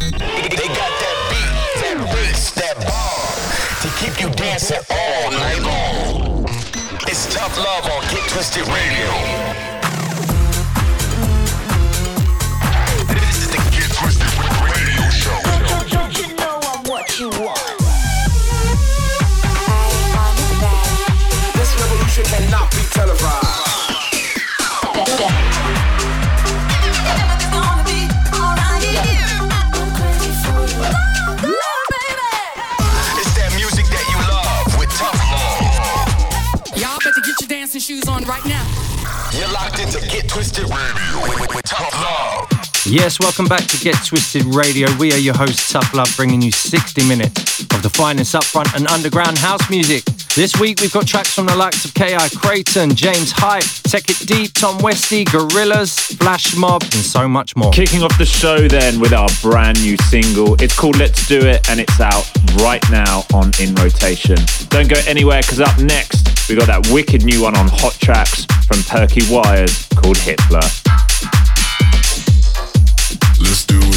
They got that beat, that bass, that bar to keep you dancing all night long. It's tough love on Get Twisted Radio. You're locked into Get Twisted Radio with, with, with tough love. Yes, welcome back to Get Twisted Radio. We are your host, Tough Love, bringing you 60 minutes of the finest upfront and underground house music. This week we've got tracks from the likes of K.I. Creighton, James Hype, Tech It Deep, Tom Westy, Gorillas, Flash Mob, and so much more. Kicking off the show then with our brand new single. It's called Let's Do It and it's out right now on In Rotation. Don't go anywhere because up next we got that wicked new one on Hot Tracks from Perky Wires called Hitler. Let's do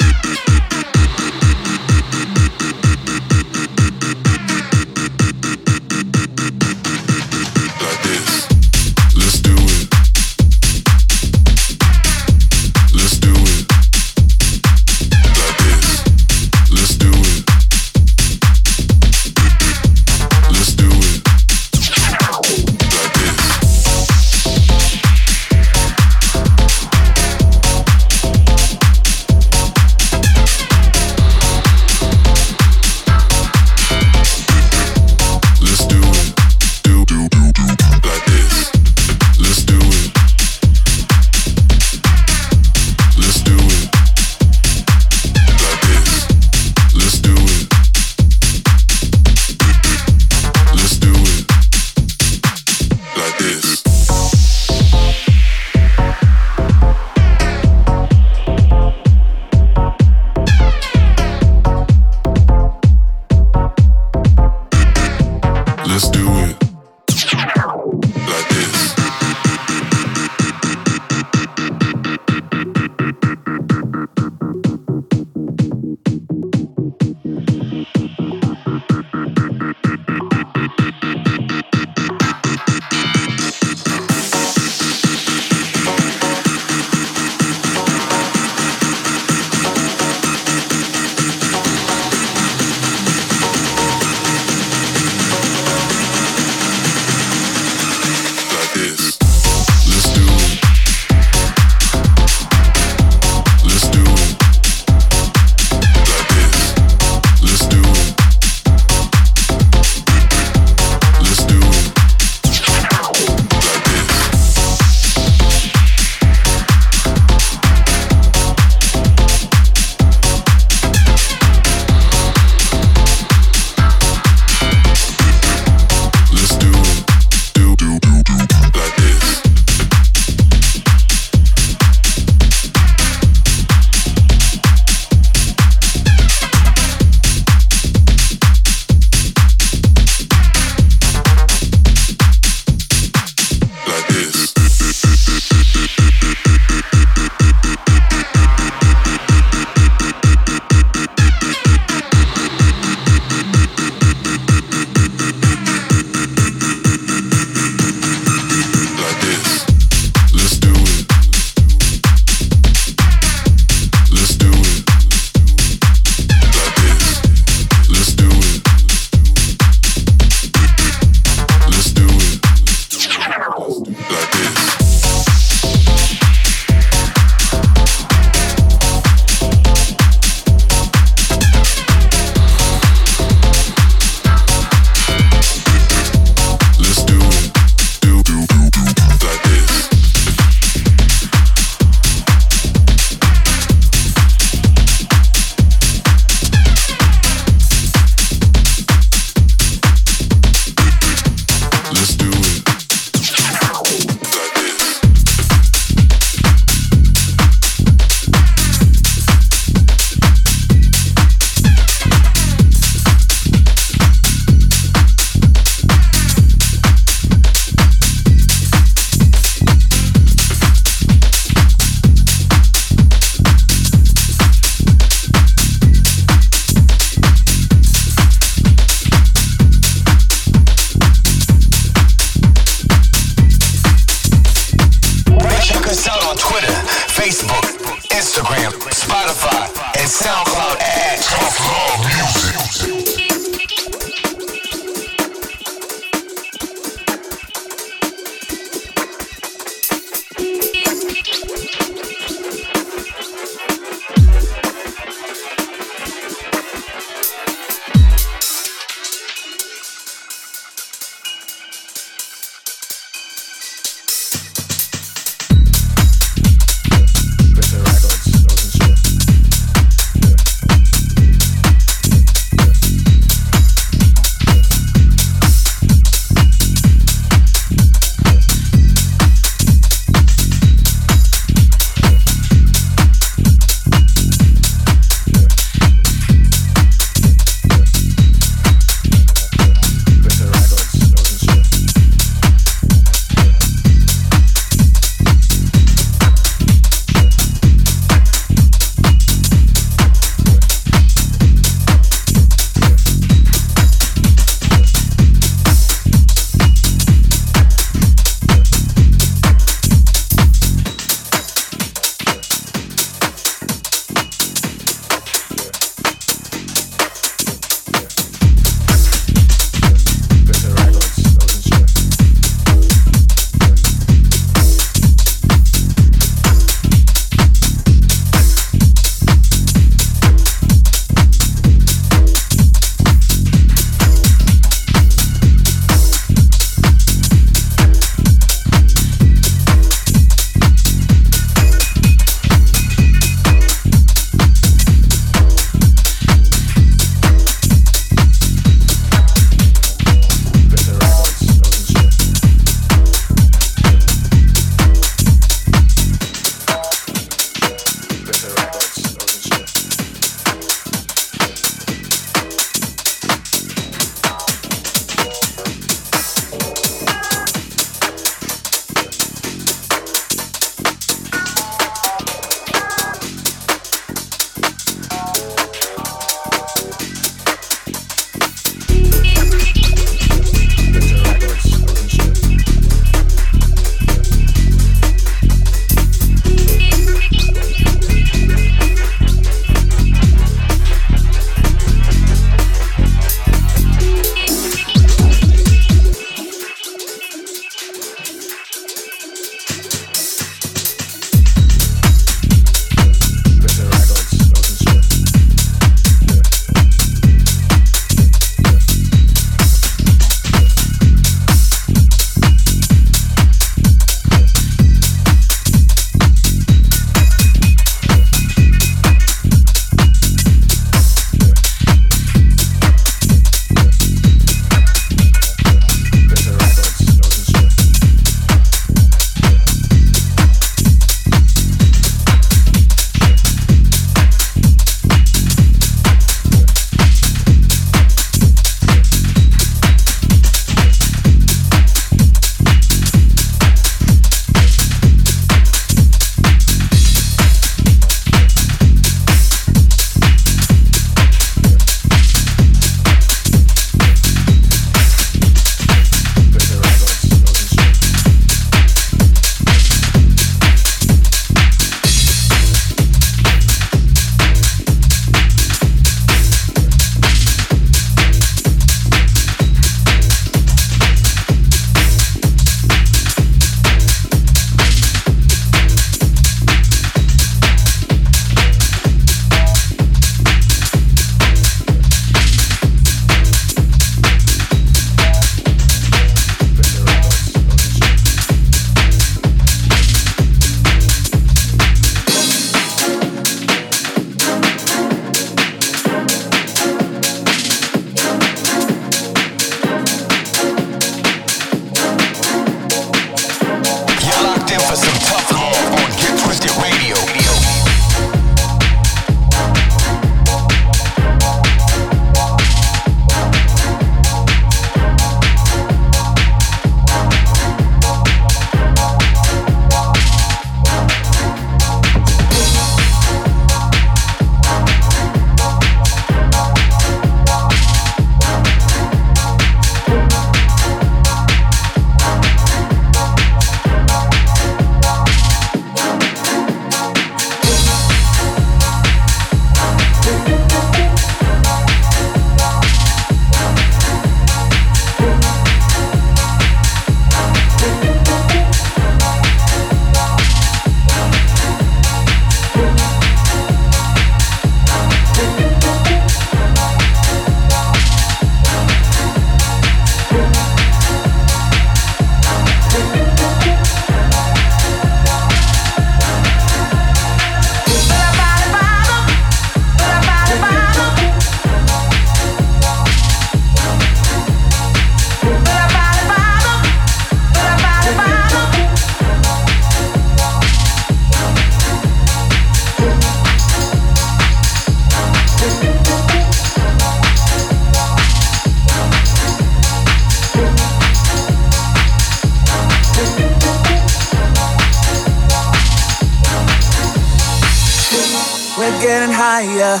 higher.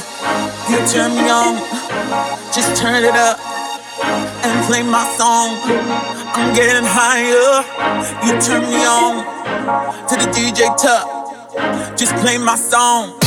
You turn me on. Just turn it up and play my song. I'm getting higher. You turn me on to the DJ top. Just play my song.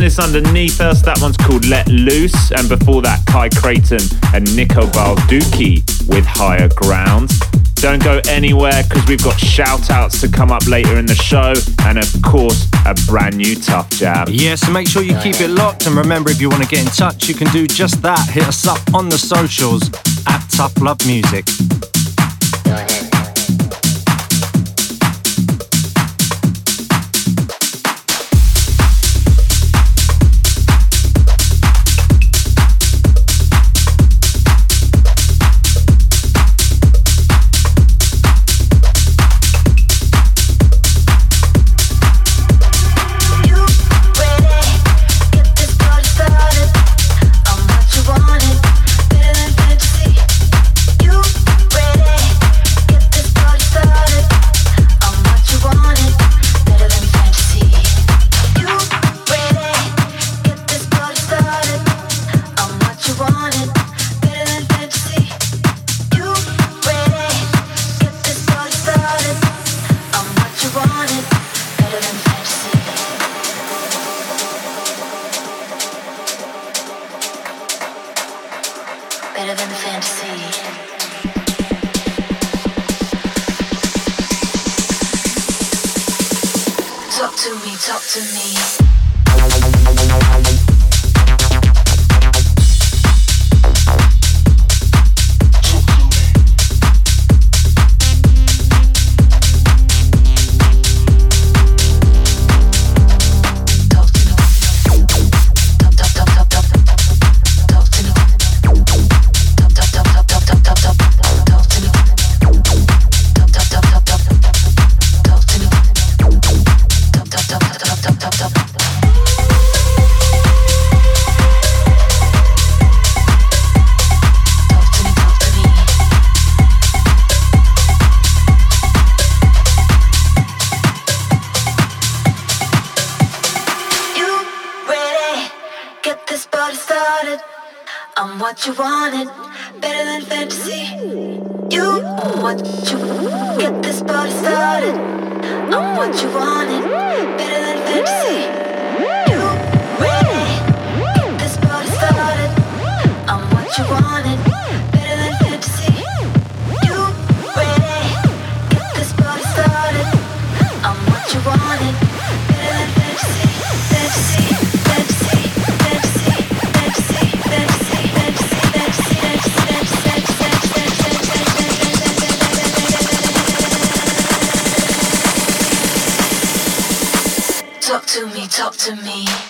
Business underneath us. That one's called Let Loose. And before that, Kai Creighton and Nico Balducci with Higher Ground. Don't go anywhere because we've got shout outs to come up later in the show and, of course, a brand new Tough Jam. Yeah, so make sure you keep it locked. And remember, if you want to get in touch, you can do just that. Hit us up on the socials at Tough Love Music. I'm what you wanted, better than fantasy. You what you get this party started. I'm what you wanted, better than fantasy. You win, get this party started. I'm what you wanted. to me, talk to me.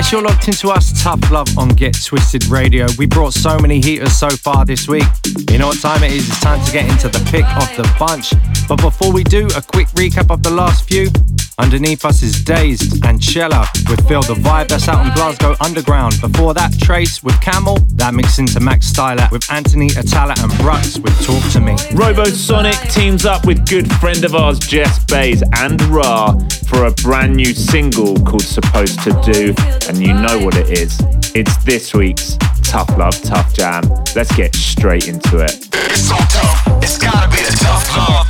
Yes, you're locked into us, Tough Love on Get Twisted Radio. We brought so many heaters so far this week. You know what time it is? It's time to get into the pick of the bunch. But before we do, a quick recap of the last few. Underneath us is Dazed and Chella with Feel the Vibe. That's out on Glasgow Underground. Before that, Trace with Camel. That mixed into Max Styler with Anthony Attalla and Brux with Talk to Me. Robosonic teams up with good friend of ours, Jess Bays and Ra for a brand new single called Supposed to Do. And you know what it is. It's this week's Tough Love, Tough Jam. Let's get straight into it. It's so tough. It's gotta be the tough love,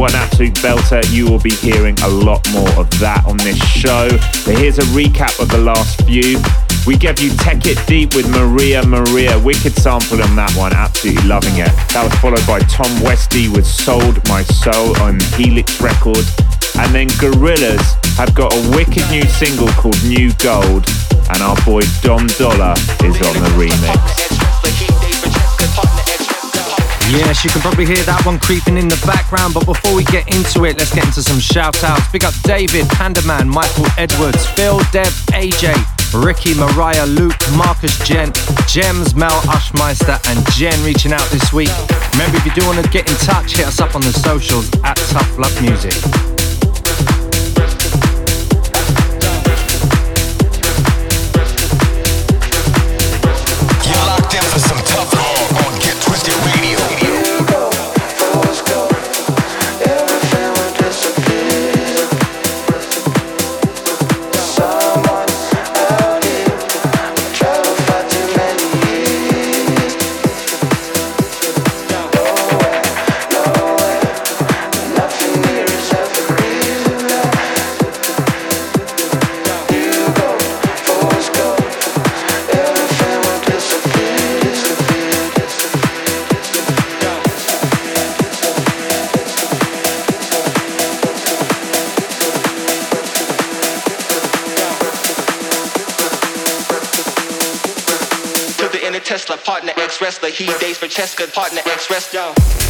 An absolute belter. You will be hearing a lot more of that on this show. But here's a recap of the last few. We gave you Tech It Deep with Maria Maria. Wicked sample on that one. Absolutely loving it. That was followed by Tom Westy with Sold My Soul on Helix Records. And then Gorillas have got a wicked new single called New Gold. And our boy Dom Dolla is on the remix. Yes, you can probably hear that one creeping in the background, but before we get into it, let's get into some shout outs. Big up David, Pandaman, Michael Edwards, Phil, Deb, AJ, Ricky, Mariah, Luke, Marcus, Gent, Gems, Mel, Ushmeister, and Jen reaching out this week. Remember, if you do want to get in touch, hit us up on the socials at Tough Love Music. Wrestler. He dates for Cheska, partner ex wrestler.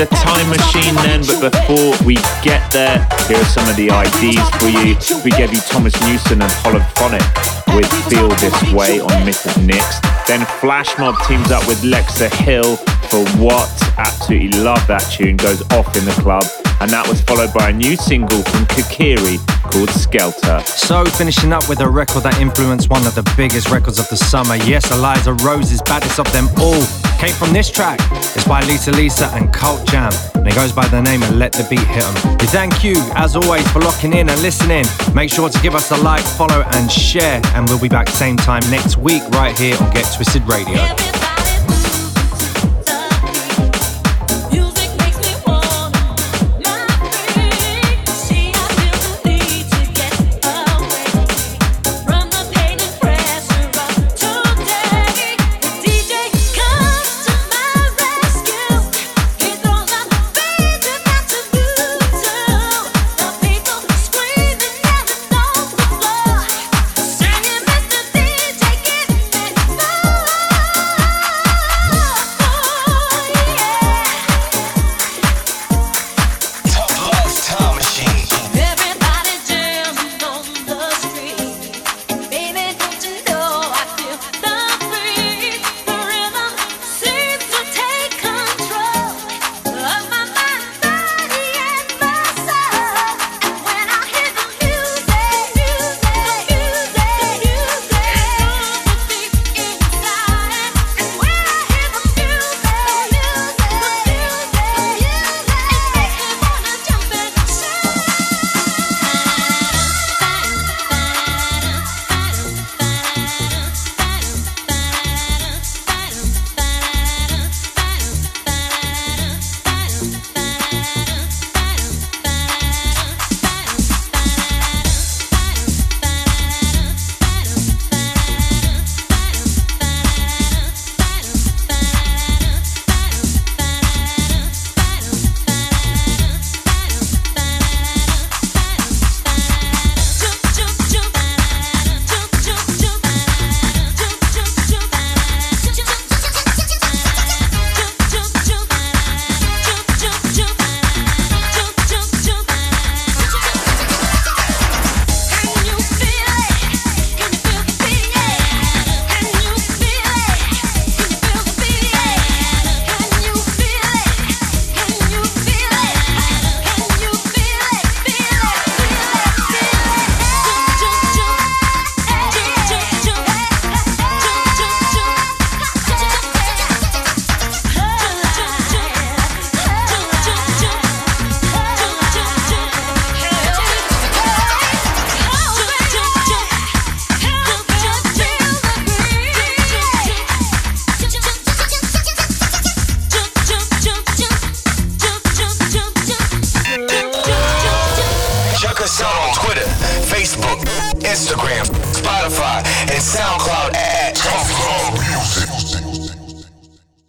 A time machine then, but before we get there, here are some of the IDs for you. We gave you Thomas Newson and Holophonic with Feel This Way on of Nix. Then Flash Mob teams up with Lexa Hill for What? Absolutely love that tune, goes off in the club. And that was followed by a new single from Kokiri called Skelter. So, finishing up with a record that influenced one of the biggest records of the summer. Yes, Eliza Rose's baddest of them all came from this track. It's by Lisa Lisa and Cult Jam, and it goes by the name of Let the Beat Hit 'em. We thank you, as always, for locking in and listening. Make sure to give us a like, follow, and share, and we'll be back same time next week right here on Get Twisted Radio.